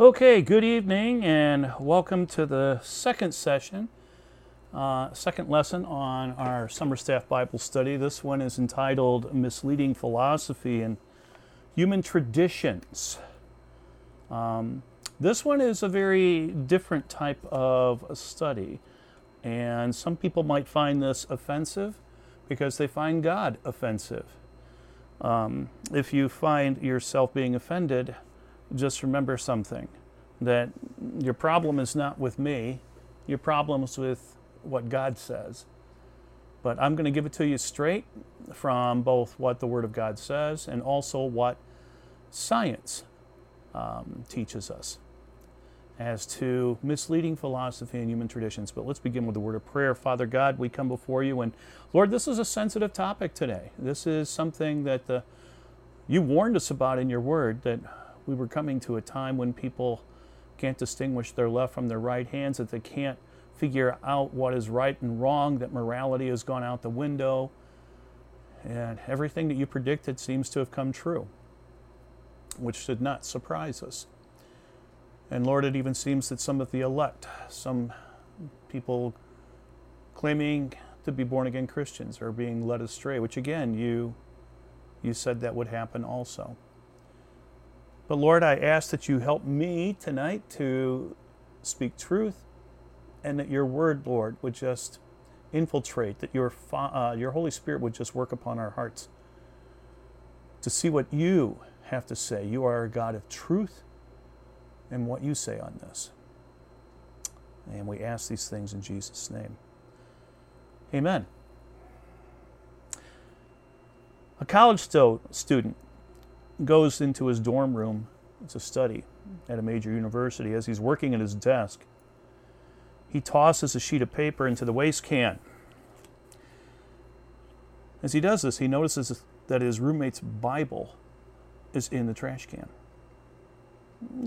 Okay, good evening and welcome to the second session, uh, second lesson on our summer staff Bible study. This one is entitled Misleading Philosophy and Human Traditions. Um, this one is a very different type of study, and some people might find this offensive because they find God offensive. Um, if you find yourself being offended, just remember something that your problem is not with me, your problem is with what God says. But I'm going to give it to you straight from both what the Word of God says and also what science um, teaches us as to misleading philosophy and human traditions. But let's begin with the word of prayer. Father God, we come before you, and Lord, this is a sensitive topic today. This is something that the, you warned us about in your word that we were coming to a time when people can't distinguish their left from their right hands, that they can't figure out what is right and wrong, that morality has gone out the window, and everything that you predicted seems to have come true, which should not surprise us. And Lord, it even seems that some of the elect, some people claiming to be born again Christians, are being led astray, which again, you, you said that would happen also. But Lord, I ask that you help me tonight to speak truth and that your word, Lord, would just infiltrate, that your, uh, your Holy Spirit would just work upon our hearts to see what you have to say. You are a God of truth and what you say on this. And we ask these things in Jesus' name. Amen. A college student goes into his dorm room to study at a major university. As he's working at his desk, he tosses a sheet of paper into the waste can. As he does this, he notices that his roommate's Bible is in the trash can.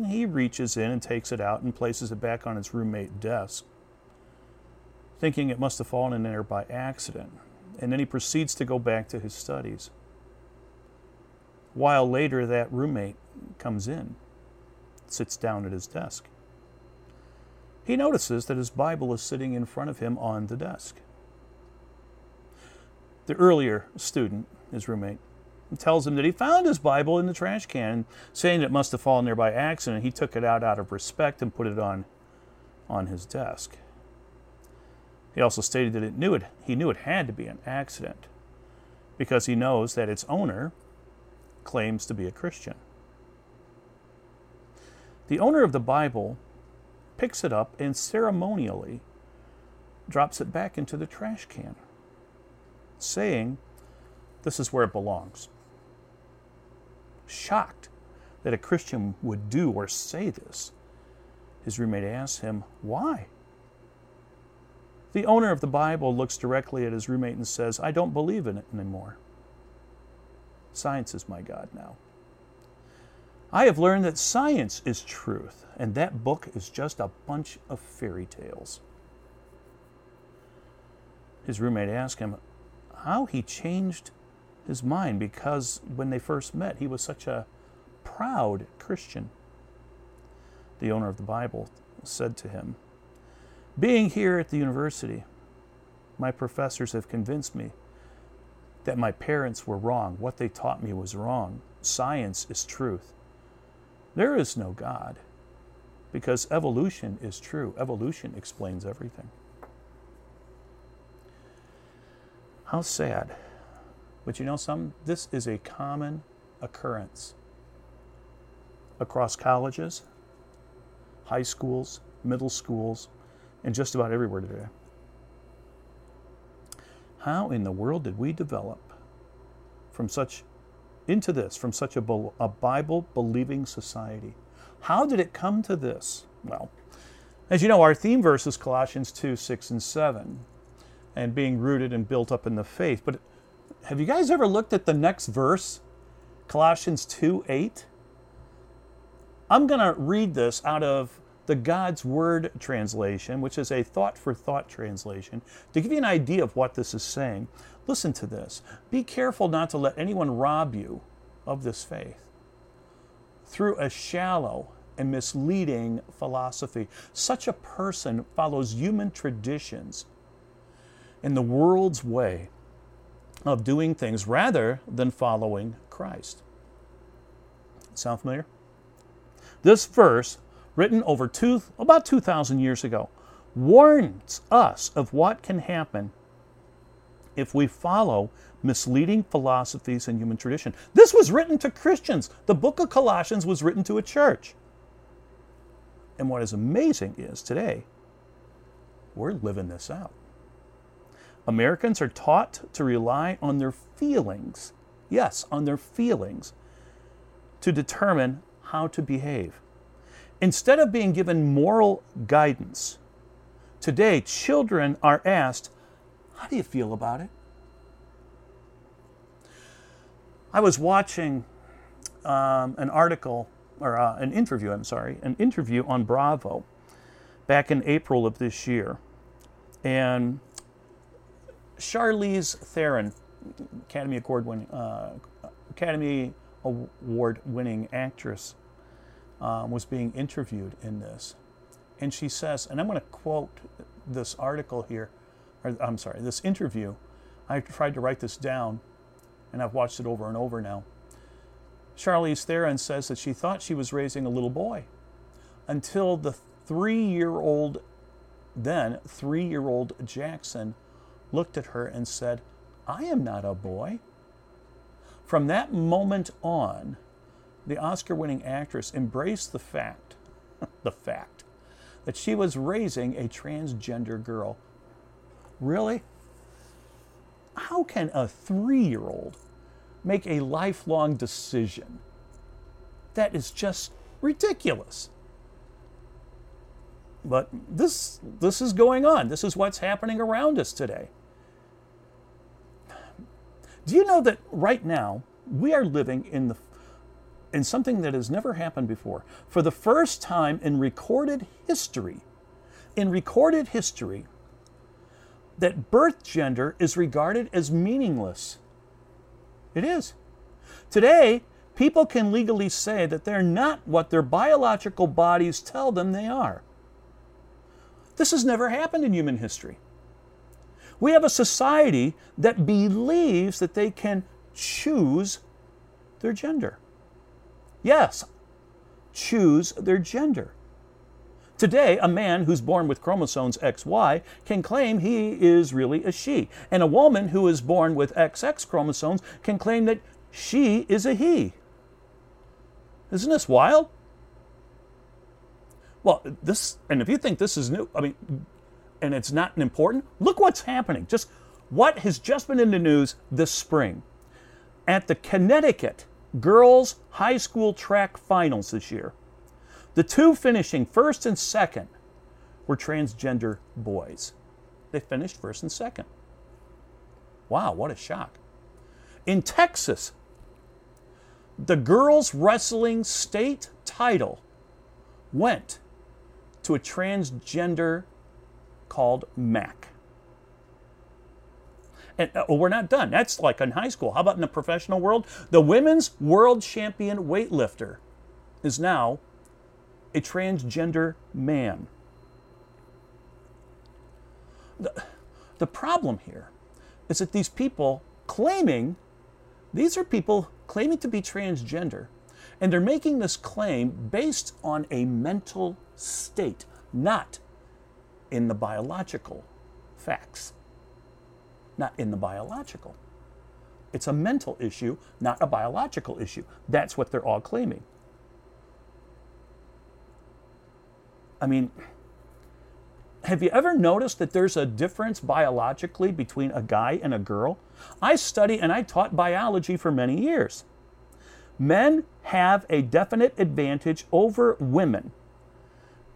He reaches in and takes it out and places it back on his roommate's desk, thinking it must have fallen in there by accident. And then he proceeds to go back to his studies while later that roommate comes in, sits down at his desk. He notices that his Bible is sitting in front of him on the desk. The earlier student, his roommate, tells him that he found his Bible in the trash can, saying it must have fallen there by accident. He took it out out of respect and put it on, on his desk. He also stated that it knew it, he knew it had to be an accident because he knows that its owner claims to be a Christian. The owner of the Bible picks it up and ceremonially drops it back into the trash can, saying, This is where it belongs. Shocked that a Christian would do or say this, his roommate asks him, Why? The owner of the Bible looks directly at his roommate and says, I don't believe in it anymore. Science is my God now. I have learned that science is truth, and that book is just a bunch of fairy tales. His roommate asked him how he changed his mind because when they first met, he was such a proud Christian. The owner of the Bible said to him, Being here at the university, my professors have convinced me that my parents were wrong. What they taught me was wrong. Science is truth. There is no God because evolution is true. Evolution explains everything. How sad. But you know some this is a common occurrence across colleges, high schools, middle schools, and just about everywhere today. How in the world did we develop from such into this from such a, a Bible believing society? How did it come to this? Well, as you know, our theme verse is Colossians 2 6 and 7, and being rooted and built up in the faith. But have you guys ever looked at the next verse, Colossians 2 8? I'm going to read this out of the God's Word translation, which is a thought for thought translation, to give you an idea of what this is saying. Listen to this. Be careful not to let anyone rob you of this faith through a shallow and misleading philosophy. Such a person follows human traditions and the world's way of doing things rather than following Christ. Sound familiar? This verse, written over two, about 2,000 years ago, warns us of what can happen if we follow misleading philosophies and human tradition. This was written to Christians. The book of Colossians was written to a church. And what is amazing is today, we're living this out. Americans are taught to rely on their feelings, yes, on their feelings, to determine how to behave. Instead of being given moral guidance, today children are asked, How do you feel about it? I was watching um, an article, or uh, an interview, I'm sorry, an interview on Bravo back in April of this year. And Charlize Theron, Academy Award winning, uh, Academy Award winning actress, um, was being interviewed in this. And she says, and I'm going to quote this article here, or I'm sorry, this interview. I tried to write this down and I've watched it over and over now. Charlize Theron says that she thought she was raising a little boy until the three year old, then three year old Jackson looked at her and said, I am not a boy. From that moment on, the Oscar winning actress embraced the fact, the fact, that she was raising a transgender girl. Really? How can a three year old make a lifelong decision. That is just ridiculous. But this, this is going on. This is what's happening around us today. Do you know that right now we are living in, the, in something that has never happened before? For the first time in recorded history, in recorded history, that birth gender is regarded as meaningless. It is. Today, people can legally say that they're not what their biological bodies tell them they are. This has never happened in human history. We have a society that believes that they can choose their gender. Yes, choose their gender. Today, a man who's born with chromosomes XY can claim he is really a she, and a woman who is born with XX chromosomes can claim that she is a he. Isn't this wild? Well, this, and if you think this is new, I mean, and it's not important, look what's happening. Just what has just been in the news this spring. At the Connecticut Girls High School Track Finals this year, the two finishing first and second were transgender boys. They finished first and second. Wow, what a shock. In Texas, the girls wrestling state title went to a transgender called Mack. And uh, we're not done. That's like in high school. How about in the professional world? The women's world champion weightlifter is now a transgender man. The, the problem here is that these people claiming, these are people claiming to be transgender, and they're making this claim based on a mental state, not in the biological facts. Not in the biological. It's a mental issue, not a biological issue. That's what they're all claiming. I mean, have you ever noticed that there's a difference biologically between a guy and a girl? I study and I taught biology for many years. Men have a definite advantage over women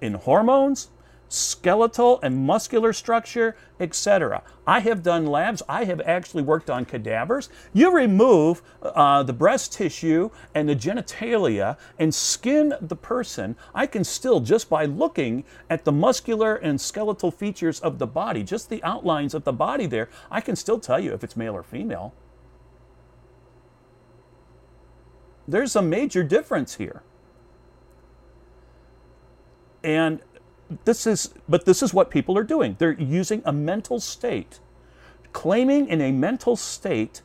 in hormones, skeletal and muscular structure, etc. I have done labs. I have actually worked on cadavers. You remove uh, the breast tissue and the genitalia and skin the person. I can still, just by looking at the muscular and skeletal features of the body, just the outlines of the body there, I can still tell you if it's male or female. There's a major difference here. And this is, but this is what people are doing. They're using a mental state, claiming in a mental state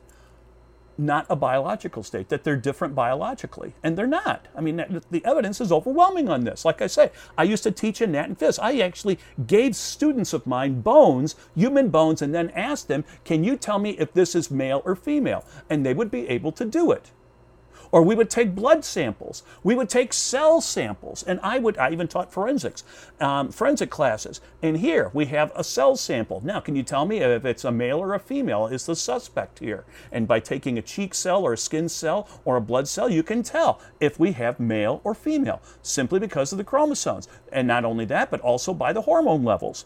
not a biological state, that they're different biologically. And they're not. I mean, the evidence is overwhelming on this. Like I say, I used to teach in Nat and Phys. I actually gave students of mine bones, human bones, and then asked them, Can you tell me if this is male or female? And they would be able to do it. Or we would take blood samples. We would take cell samples. And I would, I even taught forensics, um, forensic classes. And here we have a cell sample. Now, can you tell me if it's a male or a female is the suspect here? And by taking a cheek cell or a skin cell or a blood cell, you can tell if we have male or female simply because of the chromosomes. And not only that, but also by the hormone levels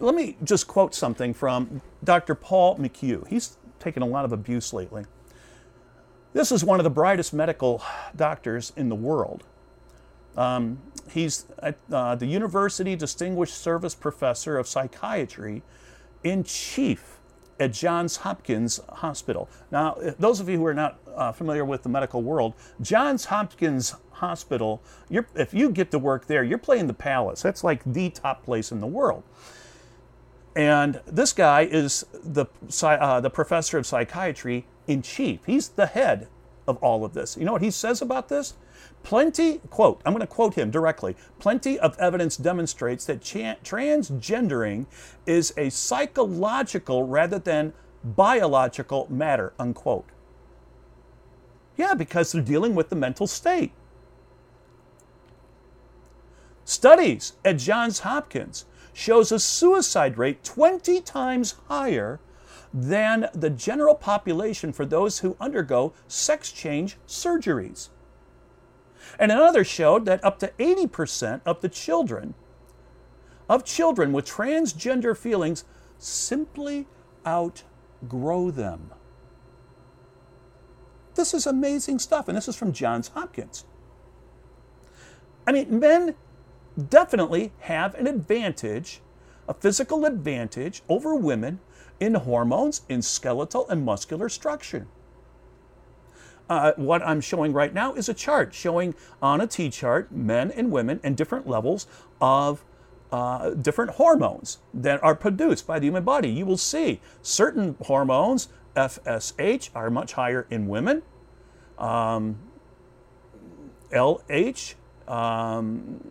let me just quote something from Dr. Paul McHugh. He's taken a lot of abuse lately. This is one of the brightest medical doctors in the world. Um, he's uh, the University Distinguished Service Professor of Psychiatry in Chief at Johns Hopkins Hospital. Now, those of you who are not uh, familiar with the medical world, Johns Hopkins Hospital, if you get to work there, you're playing the palace. That's like the top place in the world. And this guy is the, uh, the professor of psychiatry in chief. He's the head of all of this. You know what he says about this? Plenty, quote, I'm going to quote him directly. Plenty of evidence demonstrates that transgendering is a psychological rather than biological matter, unquote. Yeah, because they're dealing with the mental state. Studies at Johns Hopkins shows a suicide rate 20 times higher than the general population for those who undergo sex change surgeries. And another showed that up to 80% of the children of children with transgender feelings simply outgrow them. This is amazing stuff, and this is from Johns Hopkins. I mean, men definitely have an advantage, a physical advantage over women in hormones, in skeletal and muscular structure. Uh, what I'm showing right now is a chart showing on a T chart men and women and different levels of uh, different hormones that are produced by the human body. You will see certain hormones, FSH, are much higher in women. Um, LH, um,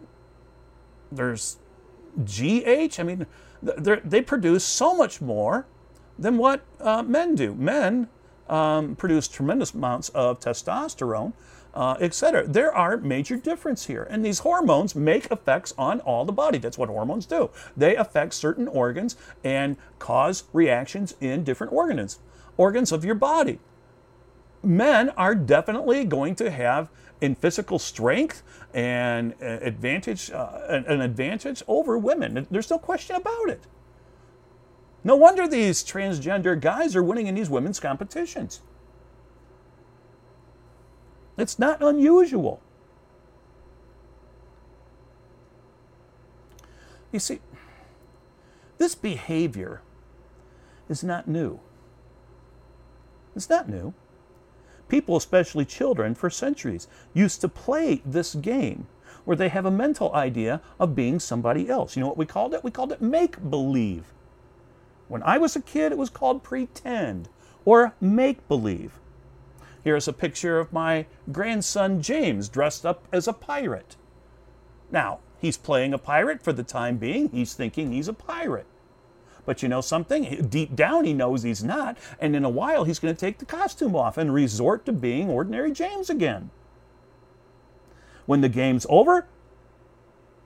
there's GH. I mean, they produce so much more than what uh, men do. Men um, produce tremendous amounts of testosterone, uh, etc. There are major differences here, and these hormones make effects on all the body. That's what hormones do. They affect certain organs and cause reactions in different organs, organs of your body. Men are definitely going to have in physical strength and uh, advantage, uh, an advantage over women. There's no question about it. No wonder these transgender guys are winning in these women's competitions. It's not unusual. You see, this behavior is not new. It's not new. People, especially children, for centuries used to play this game where they have a mental idea of being somebody else. You know what we called it? We called it make believe. When I was a kid, it was called pretend or make believe. Here's a picture of my grandson James dressed up as a pirate. Now, he's playing a pirate for the time being. He's thinking he's a pirate. But you know something? Deep down, he knows he's not. And in a while, he's going to take the costume off and resort to being ordinary James again. When the game's over,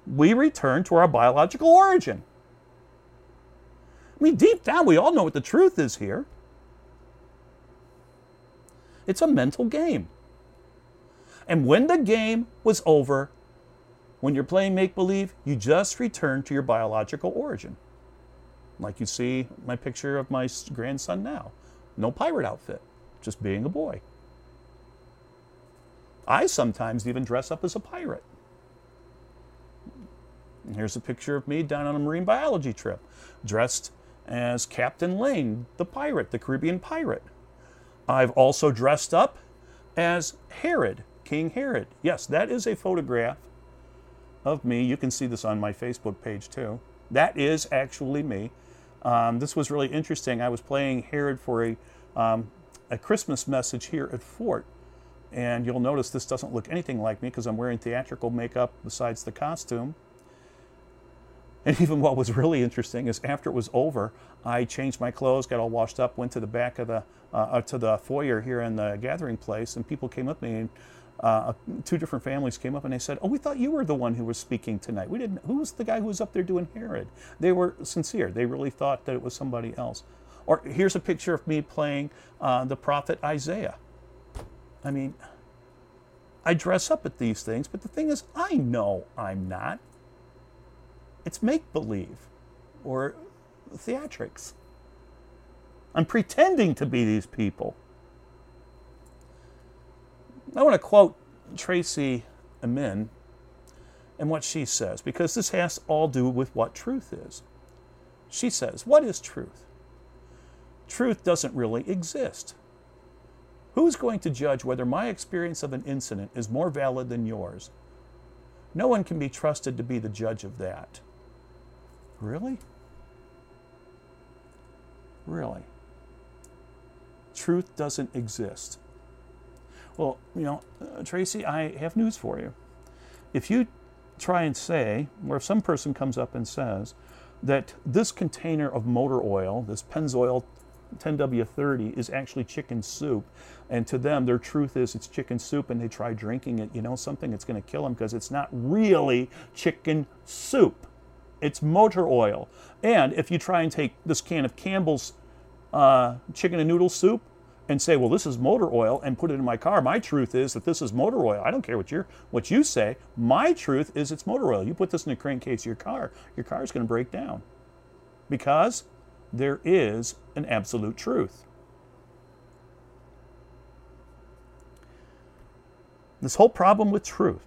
we return to our biological origin. I mean, deep down, we all know what the truth is here. It's a mental game. And when the game was over, when you're playing make believe, you just return to your biological origin. Like you see my picture of my grandson now. No pirate outfit, just being a boy. I sometimes even dress up as a pirate. Here's a picture of me down on a marine biology trip, dressed as Captain Lane, the pirate, the Caribbean pirate. I've also dressed up as Herod, King Herod. Yes, that is a photograph of me. You can see this on my Facebook page too. That is actually me. Um, this was really interesting. I was playing Herod for a, um, a Christmas message here at Fort. And you'll notice this doesn't look anything like me because I'm wearing theatrical makeup besides the costume. And even what was really interesting is after it was over, I changed my clothes, got all washed up, went to the back of the uh, uh to the foyer here in the gathering place, and people came up to me and uh, two different families came up and they said, "Oh, we thought you were the one who was speaking tonight. We didn't. Who was the guy who was up there doing Herod?" They were sincere. They really thought that it was somebody else. Or here's a picture of me playing uh, the prophet Isaiah. I mean, I dress up at these things, but the thing is, I know I'm not. It's make believe or theatrics. I'm pretending to be these people. I want to quote Tracey Emin and what she says, because this has all to do with what truth is. She says, What is truth? Truth doesn't really exist. Who's going to judge whether my experience of an incident is more valid than yours? No one can be trusted to be the judge of that. Really? Really? Truth doesn't exist. Well, you know, uh, Tracey, I have news for you. If you try and say, or if some person comes up and says, that this container of motor oil, this Pennzoil 10W30, is actually chicken soup, and to them, their truth is it's chicken soup, and they try drinking it, you know something, it's going to kill them because it's not really chicken soup. It's motor oil. And if you try and take this can of Campbell's uh, chicken and noodle soup, and say, well, this is motor oil and put it in my car. My truth is that this is motor oil. I don't care what you what you say. My truth is it's motor oil. You put this in the crankcase of your car, your car is going to break down. Because there is an absolute truth. This whole problem with truth.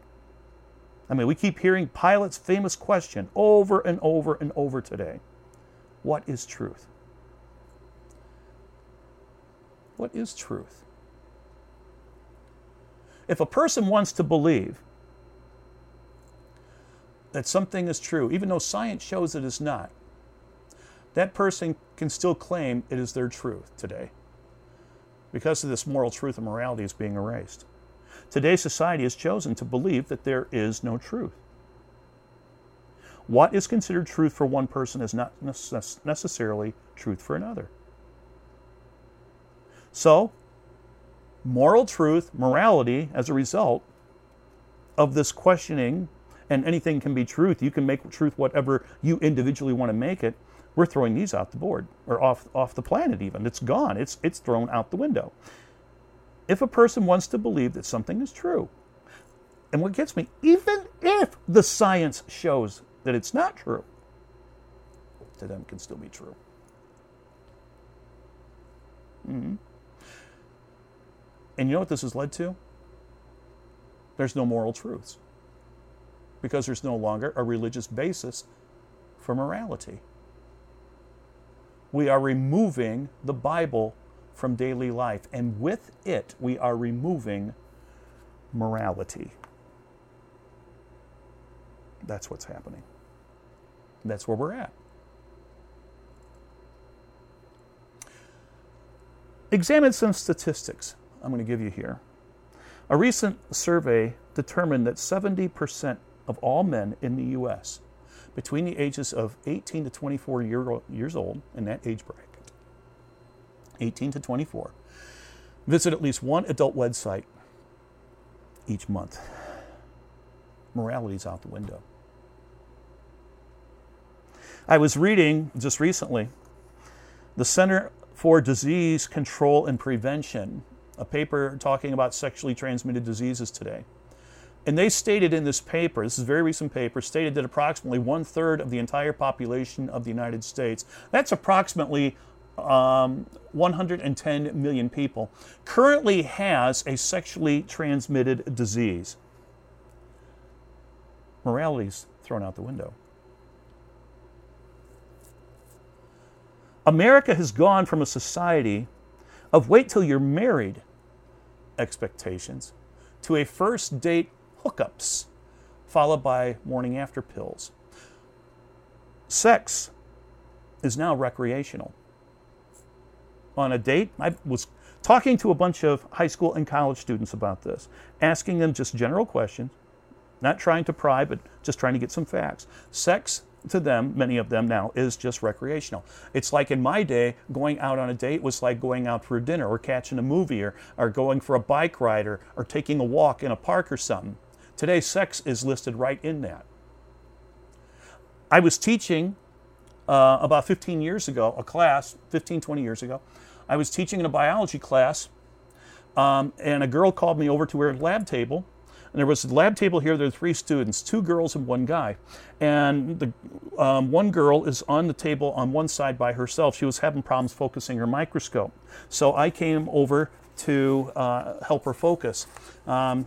I mean, we keep hearing Pilate's famous question over and over and over today. What is truth? What is truth? If a person wants to believe that something is true, even though science shows it is not, that person can still claim it is their truth today because of this moral truth and morality is being erased. Today's society has chosen to believe that there is no truth. What is considered truth for one person is not necessarily truth for another. So, moral truth, morality, as a result of this questioning, and anything can be truth, you can make truth whatever you individually want to make it. We're throwing these out the board or off, off the planet, even. It's gone, it's, it's thrown out the window. If a person wants to believe that something is true, and what gets me, even if the science shows that it's not true, to them can still be true. Mm-hmm. And you know what this has led to? There's no moral truths because there's no longer a religious basis for morality. We are removing the Bible from daily life, and with it, we are removing morality. That's what's happening. That's where we're at. Examine some statistics. I'm going to give you here. A recent survey determined that 70% of all men in the U.S. between the ages of 18 to 24 year, years old, in that age bracket, 18 to 24, visit at least one adult website each month. Morality's out the window. I was reading just recently the Center for Disease Control and Prevention a paper talking about sexually transmitted diseases today. And they stated in this paper, this is a very recent paper, stated that approximately one third of the entire population of the United States, that's approximately um, 110 million people, currently has a sexually transmitted disease. Morality's thrown out the window. America has gone from a society of wait till you're married expectations to a first date hookups, followed by morning after pills. Sex is now recreational. On a date, I was talking to a bunch of high school and college students about this, asking them just general questions, not trying to pry, but just trying to get some facts. Sex to them, many of them now, is just recreational. It's like in my day, going out on a date was like going out for dinner or catching a movie or, or going for a bike ride or, or taking a walk in a park or something. Today, sex is listed right in that. I was teaching uh, about 15 years ago, a class, 15, 20 years ago. I was teaching in a biology class, um, and a girl called me over to her lab table and there was a lab table here. There were three students, two girls and one guy. And the um, one girl is on the table on one side by herself. She was having problems focusing her microscope. So I came over to uh, help her focus. Um,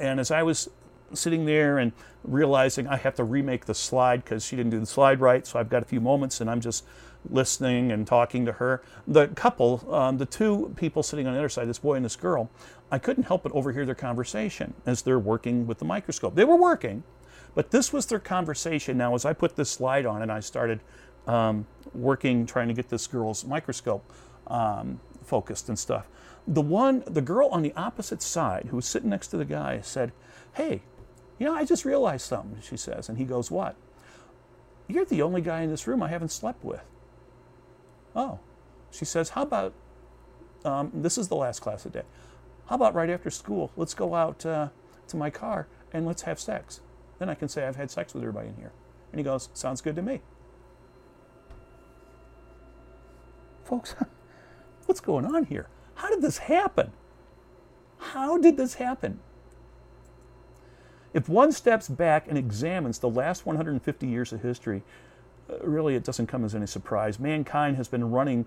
and as I was sitting there and realizing I have to remake the slide because she didn't do the slide right, so I've got a few moments and I'm just listening and talking to her. The couple, um, the two people sitting on the other side, this boy and this girl, I couldn't help but overhear their conversation as they're working with the microscope. They were working, but this was their conversation. Now, as I put this slide on and I started um, working, trying to get this girl's microscope um, focused and stuff, the one, the girl on the opposite side who was sitting next to the guy said, Hey, you know, I just realized something, she says. And he goes, What? You're the only guy in this room I haven't slept with. Oh. She says, How about, um, this is the last class of the day. How about right after school? Let's go out uh, to my car and let's have sex. Then I can say I've had sex with everybody in here. And he goes, Sounds good to me. Folks, what's going on here? How did this happen? How did this happen? If one steps back and examines the last 150 years of history, really it doesn't come as any surprise. Mankind has been running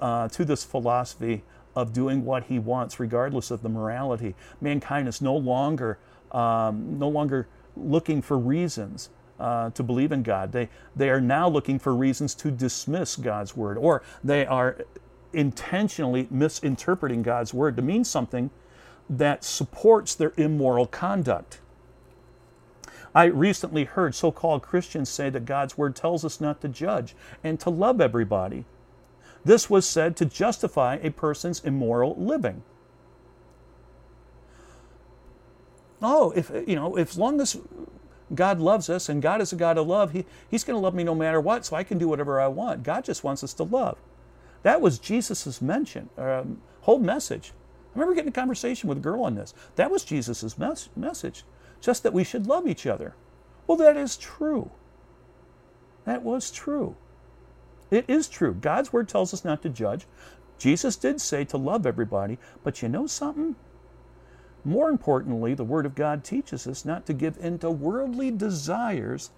uh, to this philosophy of doing what he wants, regardless of the morality. Mankind is no longer um, no longer looking for reasons uh, to believe in God. They they are now looking for reasons to dismiss God's word, or they are intentionally misinterpreting God's word to mean something that supports their immoral conduct. I recently heard so called Christians say that God's word tells us not to judge and to love everybody. This was said to justify a person's immoral living. Oh, if you know, as long as God loves us and God is a God of love, he, He's going to love me no matter what, so I can do whatever I want. God just wants us to love. That was Jesus' mention, um, whole message. I remember getting a conversation with a girl on this. That was Jesus' mes- message, just that we should love each other. Well, that is true. That was true. It is true. God's word tells us not to judge. Jesus did say to love everybody, but you know something? More importantly, the Word of God teaches us not to give in to worldly desires.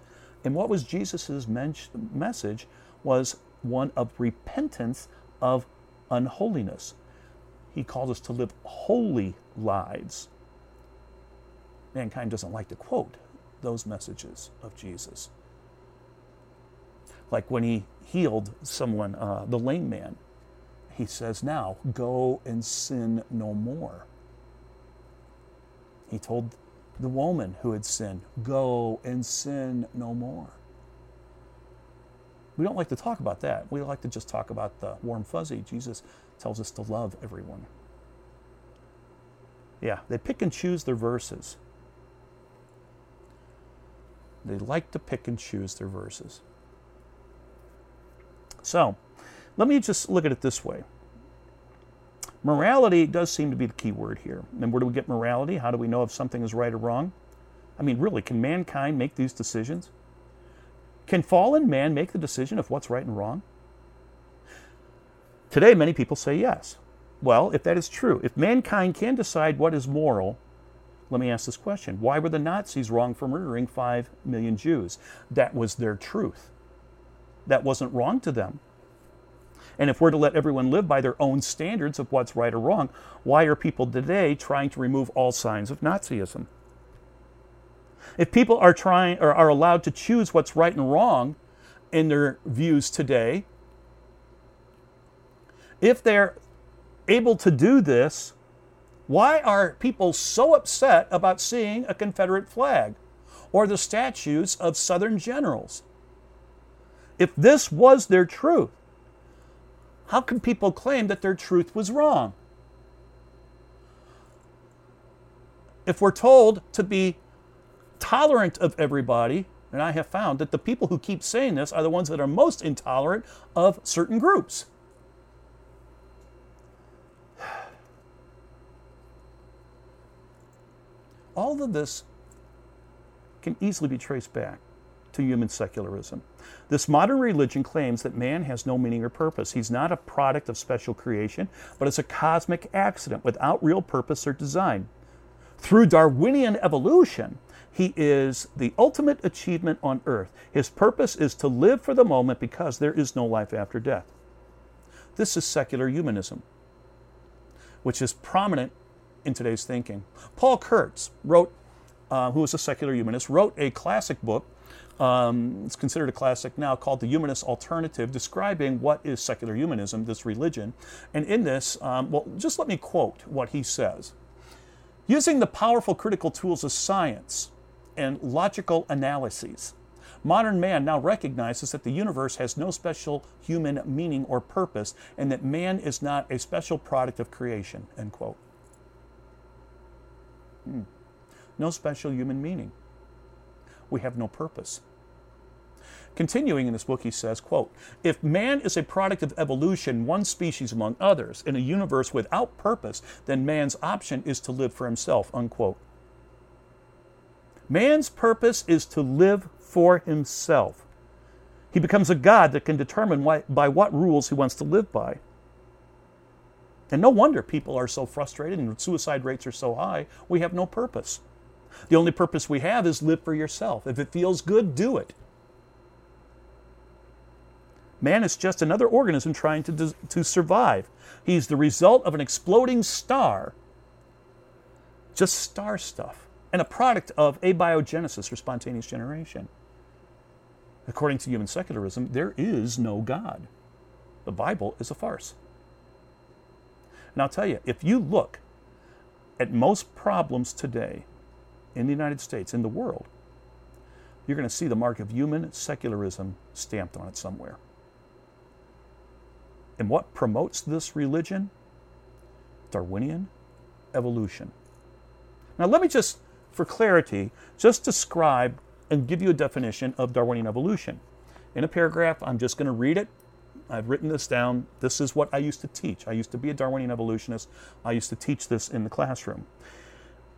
And what was Jesus' message was one of repentance of unholiness. He called us to live holy lives. Mankind doesn't like to quote those messages of Jesus. Like when he healed someone, uh, the lame man, he says, Now go and sin no more. He told the woman who had sinned, Go and sin no more. We don't like to talk about that. We like to just talk about the warm fuzzy. Jesus tells us to love everyone. Yeah, they pick and choose their verses. They like to pick and choose their verses. So, let me just look at it this way. Morality does seem to be the key word here. And where do we get morality? How do we know if something is right or wrong? I mean, really, can mankind make these decisions? Can fallen man make the decision of what's right and wrong? Today, many people say yes. Well, if that is true, if mankind can decide what is moral, let me ask this question Why were the Nazis wrong for murdering 5 million Jews? That was their truth that wasn't wrong to them. And if we're to let everyone live by their own standards of what's right or wrong, why are people today trying to remove all signs of Nazism? If people are trying or are allowed to choose what's right and wrong in their views today, if they're able to do this, Why are people so upset about seeing a Confederate flag or the statues of Southern generals? If this was their truth, how can people claim that their truth was wrong? If we're told to be tolerant of everybody, and I have found that the people who keep saying this are the ones that are most intolerant of certain groups. All of this can easily be traced back to human secularism. This modern religion claims that man has no meaning or purpose. He's not a product of special creation, but is a cosmic accident without real purpose or design. Through Darwinian evolution, he is the ultimate achievement on earth. His purpose is to live for the moment because there is no life after death. This is secular humanism, which is prominent in today's thinking. Paul Kurtz wrote, uh, who was a secular humanist, wrote a classic book. Um, it's considered a classic now called The Humanist Alternative, describing what is secular humanism, this religion. And in this, um, well, just let me quote what he says. Using the powerful critical tools of science, and logical analyses. Modern man now recognizes that the universe has no special human meaning or purpose and that man is not a special product of creation. End quote. Hmm. No special human meaning. We have no purpose. Continuing in this book, he says, quote, If man is a product of evolution, one species among others, in a universe without purpose, then man's option is to live for himself, unquote. Man's purpose is to live for himself. He becomes a God that can determine why, by what rules he wants to live by. And no wonder people are so frustrated and suicide rates are so high. We have no purpose. The only purpose we have is live for yourself. If it feels good, do it. Man is just another organism trying to, to survive. He's the result of an exploding star. Just star stuff and a product of abiogenesis or spontaneous generation. According to human secularism, there is no God. The Bible is a farce. And I'll tell you, if you look at most problems today in the United States, in the world, you're going to see the mark of human secularism stamped on it somewhere. And what promotes this religion? Darwinian evolution. Now, let me just for clarity, just describe and give you a definition of Darwinian evolution. In a paragraph, I'm just going to read it. I've written this down. This is what I used to teach. I used to be a Darwinian evolutionist. I used to teach this in the classroom.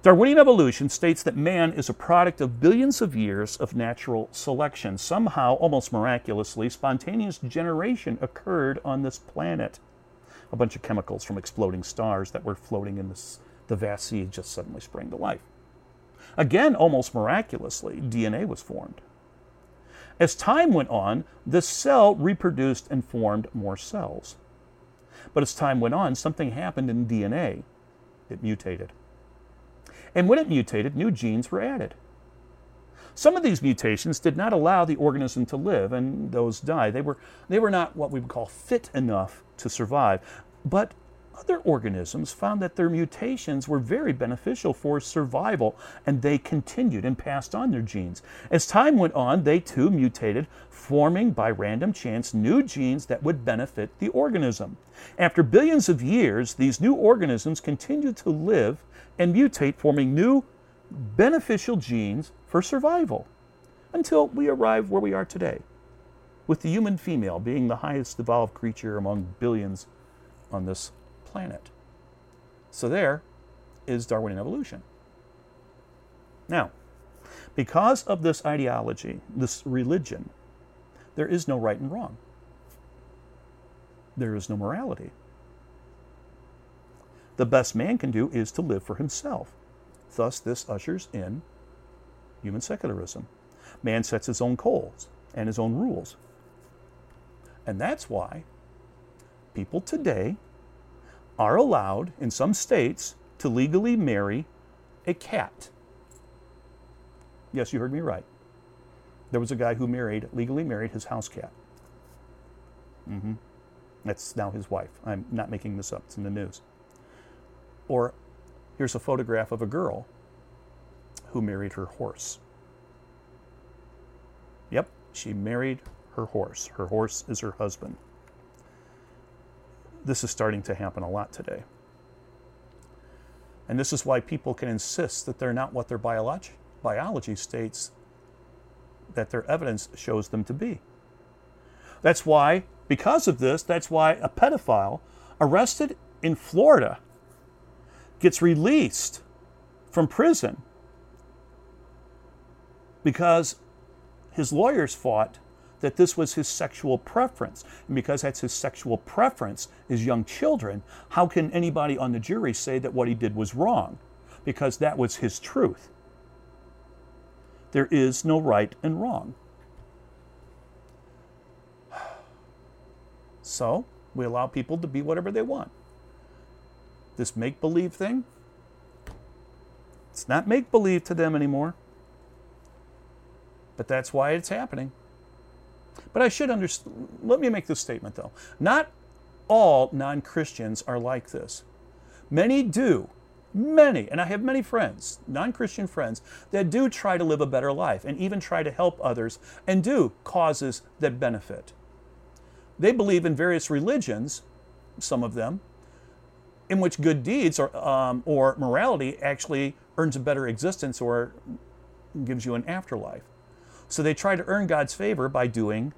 Darwinian evolution states that man is a product of billions of years of natural selection. Somehow, almost miraculously, spontaneous generation occurred on this planet. A bunch of chemicals from exploding stars that were floating in this, the vast sea just suddenly sprang to life. Again, almost miraculously, DNA was formed. As time went on, the cell reproduced and formed more cells. But as time went on, something happened in DNA. It mutated. And when it mutated, new genes were added. Some of these mutations did not allow the organism to live, and those died. They were, they were not what we would call fit enough to survive. But other organisms found that their mutations were very beneficial for survival, and they continued and passed on their genes. As time went on, they too mutated, forming by random chance new genes that would benefit the organism. After billions of years, these new organisms continued to live and mutate, forming new beneficial genes for survival until we arrive where we are today, with the human female being the highest evolved creature among billions on this planet. So there is Darwinian evolution. Now, because of this ideology, this religion, there is no right and wrong. There is no morality. The best man can do is to live for himself. Thus, this ushers in human secularism. Man sets his own goals and his own rules. And that's why people today are allowed in some states to legally marry a cat. Yes, you heard me right. There was a guy who married, legally married his house cat. Mm-hmm. That's now his wife. I'm not making this up, it's in the news. Or Here's a photograph of a girl who married her horse. Yep, she married her horse. Her horse is her husband. This is starting to happen a lot today. And this is why people can insist that they're not what their biology, biology states that their evidence shows them to be. That's why, because of this, that's why a pedophile arrested in Florida gets released from prison because his lawyers fought that this was his sexual preference. And because that's his sexual preference, his young children, how can anybody on the jury say that what he did was wrong? Because that was his truth. There is no right and wrong. So, we allow people to be whatever they want. This make believe thing, it's not make believe to them anymore. But that's why it's happening. But I should understand. Let me make this statement though. Not all non Christians are like this. Many do. Many, and I have many friends, non Christian friends, that do try to live a better life and even try to help others and do causes that benefit. They believe in various religions, some of them, in which good deeds or, um, or morality actually earns a better existence or gives you an afterlife. So they try to earn God's favor by doing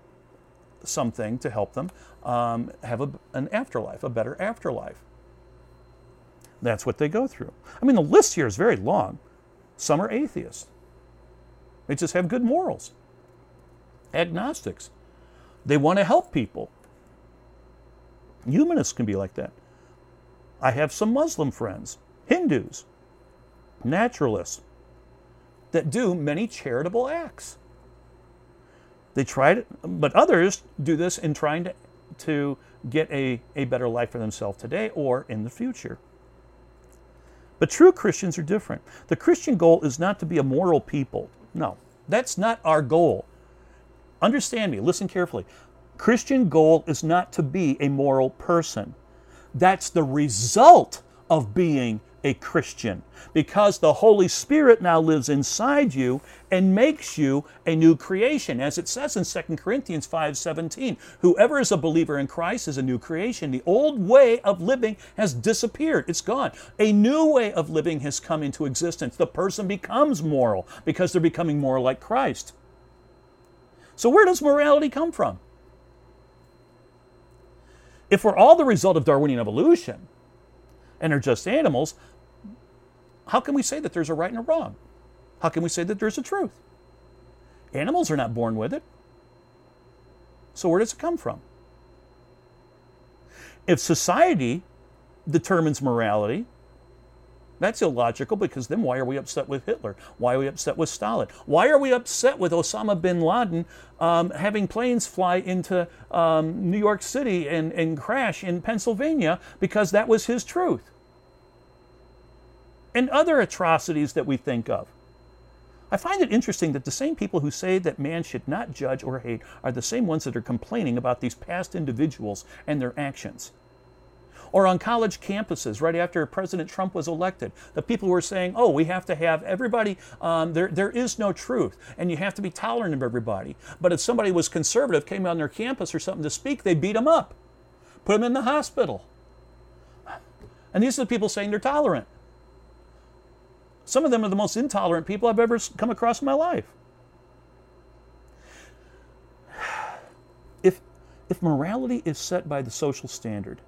something to help them um, have a, an afterlife, a better afterlife. That's what they go through. I mean, the list here is very long. Some are atheists, they just have good morals. Agnostics, they want to help people. Humanists can be like that. I have some Muslim friends, Hindus, naturalists, that do many charitable acts. They try to, but others do this in trying to, to get a, a better life for themselves today or in the future. But true Christians are different. The Christian goal is not to be a moral people. No, that's not our goal. Understand me, listen carefully. Christian goal is not to be a moral person. That's the result of being a Christian because the Holy Spirit now lives inside you and makes you a new creation. As it says in 2 Corinthians 5:17, whoever is a believer in Christ is a new creation. The old way of living has disappeared. It's gone. A new way of living has come into existence. The person becomes moral because they're becoming more like Christ. So where does morality come from? If we're all the result of Darwinian evolution, and are just animals, how can we say that there's a right and a wrong? How can we say that there's a truth? Animals are not born with it. So where does it come from? If society determines morality, that's illogical because then why are we upset with Hitler? Why are we upset with Stalin? Why are we upset with Osama bin Laden um, having planes fly into um, New York City and, and crash in Pennsylvania because that was his truth? And other atrocities that we think of. I find it interesting that the same people who say that man should not judge or hate are the same ones that are complaining about these past individuals and their actions. Or on college campuses, right after President Trump was elected, the people were saying, oh, we have to have everybody, um, there, there is no truth, and you have to be tolerant of everybody. But if somebody was conservative, came on their campus or something to speak, they beat them up, put them in the hospital. And these are the people saying they're tolerant. Some of them are the most intolerant people I've ever come across in my life. If, if morality is set by the social standard,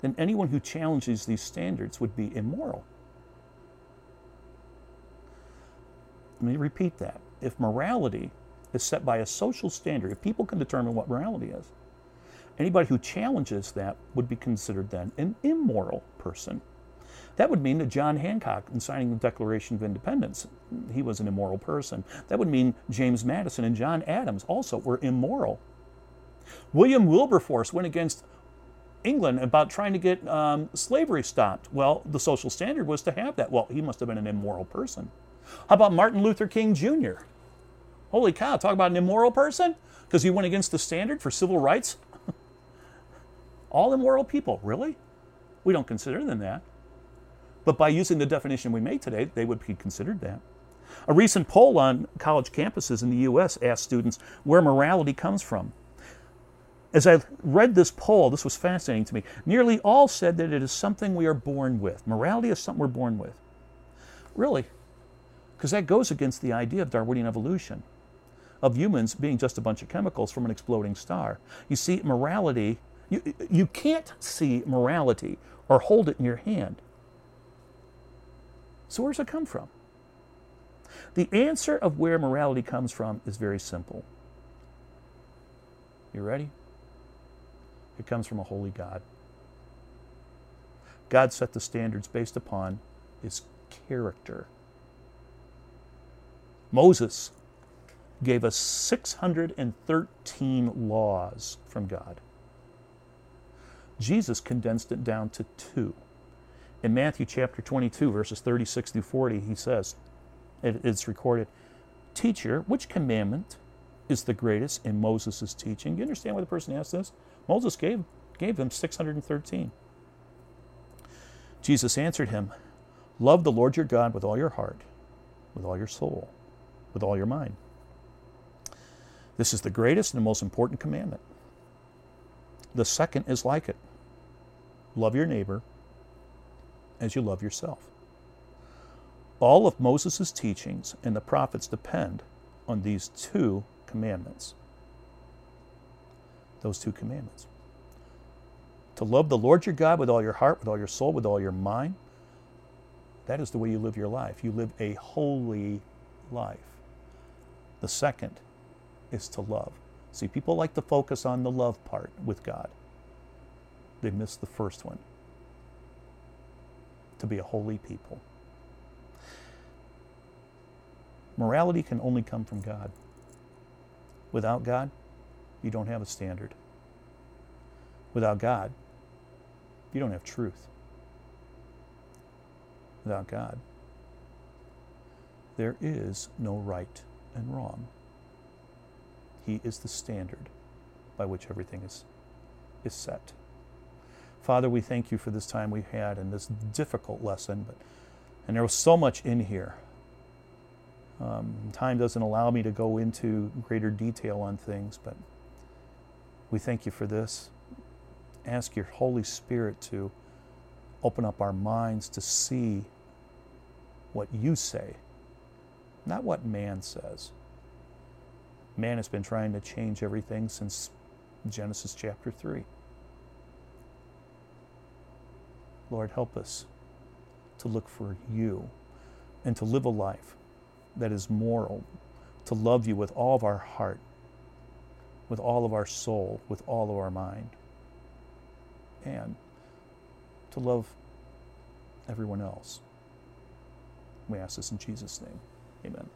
then anyone who challenges these standards would be immoral. Let me repeat that. If morality is set by a social standard, if people can determine what morality is, anybody who challenges that would be considered then an immoral person. That would mean that John Hancock, in signing the Declaration of Independence, he was an immoral person. That would mean James Madison and John Adams also were immoral. William Wilberforce went against England about trying to get um, slavery stopped. Well, the social standard was to have that. Well, he must have been an immoral person. How about Martin Luther King Jr.? Holy cow, talk about an immoral person? Because he went against the standard for civil rights? All immoral people, really? We don't consider them that. But by using the definition we made today, they would be considered that. A recent poll on college campuses in the U.S. asked students where morality comes from. As I read this poll, this was fascinating to me. Nearly all said that it is something we are born with. Morality is something we're born with. Really? Because that goes against the idea of Darwinian evolution, of humans being just a bunch of chemicals from an exploding star. You see, morality, you, you can't see morality or hold it in your hand. So, where does it come from? The answer of where morality comes from is very simple. You ready? It comes from a holy God. God set the standards based upon his character. Moses gave us 613 laws from God. Jesus condensed it down to two. In Matthew chapter 22, verses 36 through 40, he says, it's recorded, Teacher, which commandment is the greatest in Moses' teaching? You understand why the person asked this? Moses gave, gave them 613. Jesus answered him, Love the Lord your God with all your heart, with all your soul, with all your mind. This is the greatest and most important commandment. The second is like it love your neighbor as you love yourself. All of Moses' teachings and the prophets depend on these two commandments those two commandments. To love the Lord your God with all your heart, with all your soul, with all your mind. That is the way you live your life. You live a holy life. The second is to love. See, people like to focus on the love part with God, they miss the first one to be a holy people. Morality can only come from God. Without God, you don't have a standard. Without God, you don't have truth. Without God, there is no right and wrong. He is the standard by which everything is, is set. Father, we thank you for this time we had and this difficult lesson, but and there was so much in here. Um, time doesn't allow me to go into greater detail on things, but we thank you for this. Ask your Holy Spirit to open up our minds to see what you say, not what man says. Man has been trying to change everything since Genesis chapter 3. Lord, help us to look for you and to live a life that is moral, to love you with all of our heart, with all of our soul, with all of our mind, and to love everyone else. We ask this in Jesus' name. Amen.